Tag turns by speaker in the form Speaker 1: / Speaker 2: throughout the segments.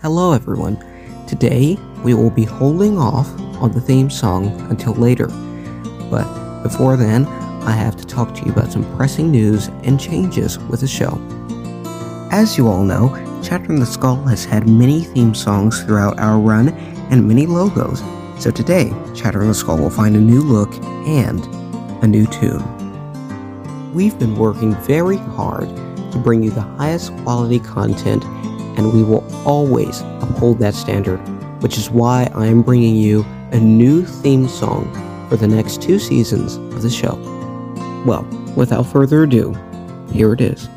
Speaker 1: Hello, everyone. Today we will be holding off on the theme song until later. But before then, I have to talk to you about some pressing news and changes with the show. As you all know, Chattering the Skull has had many theme songs throughout our run and many logos. So today, Chattering the Skull will find a new look and a new tune. We've been working very hard to bring you the highest quality content and we will always uphold that standard, which is why I am bringing you a new theme song for the next two seasons of the show. Well, without further ado, here it is.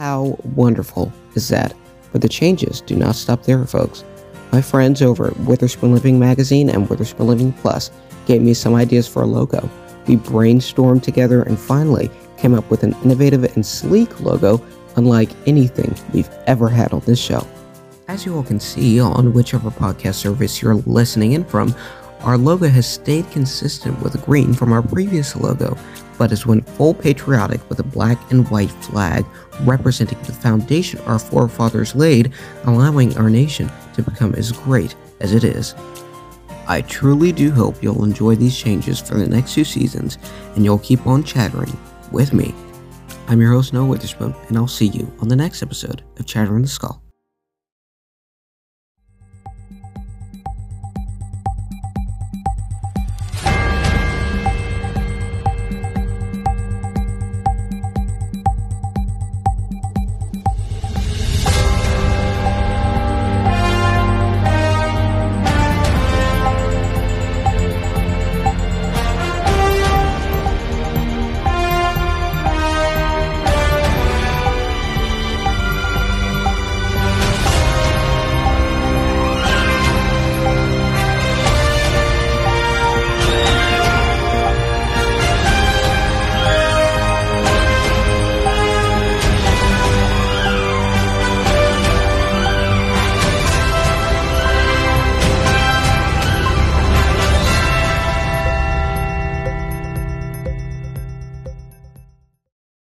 Speaker 1: How wonderful is that? But the changes do not stop there, folks. My friends over at Witherspoon Living Magazine and Witherspoon Living Plus gave me some ideas for a logo. We brainstormed together and finally came up with an innovative and sleek logo unlike anything we've ever had on this show. As you all can see on whichever podcast service you're listening in from, our logo has stayed consistent with green from our previous logo, but has went full patriotic with a black and white flag representing the foundation our forefathers laid, allowing our nation to become as great as it is. I truly do hope you'll enjoy these changes for the next two seasons and you'll keep on chattering with me. I'm your host, Noah Witherspoon, and I'll see you on the next episode of Chattering the Skull.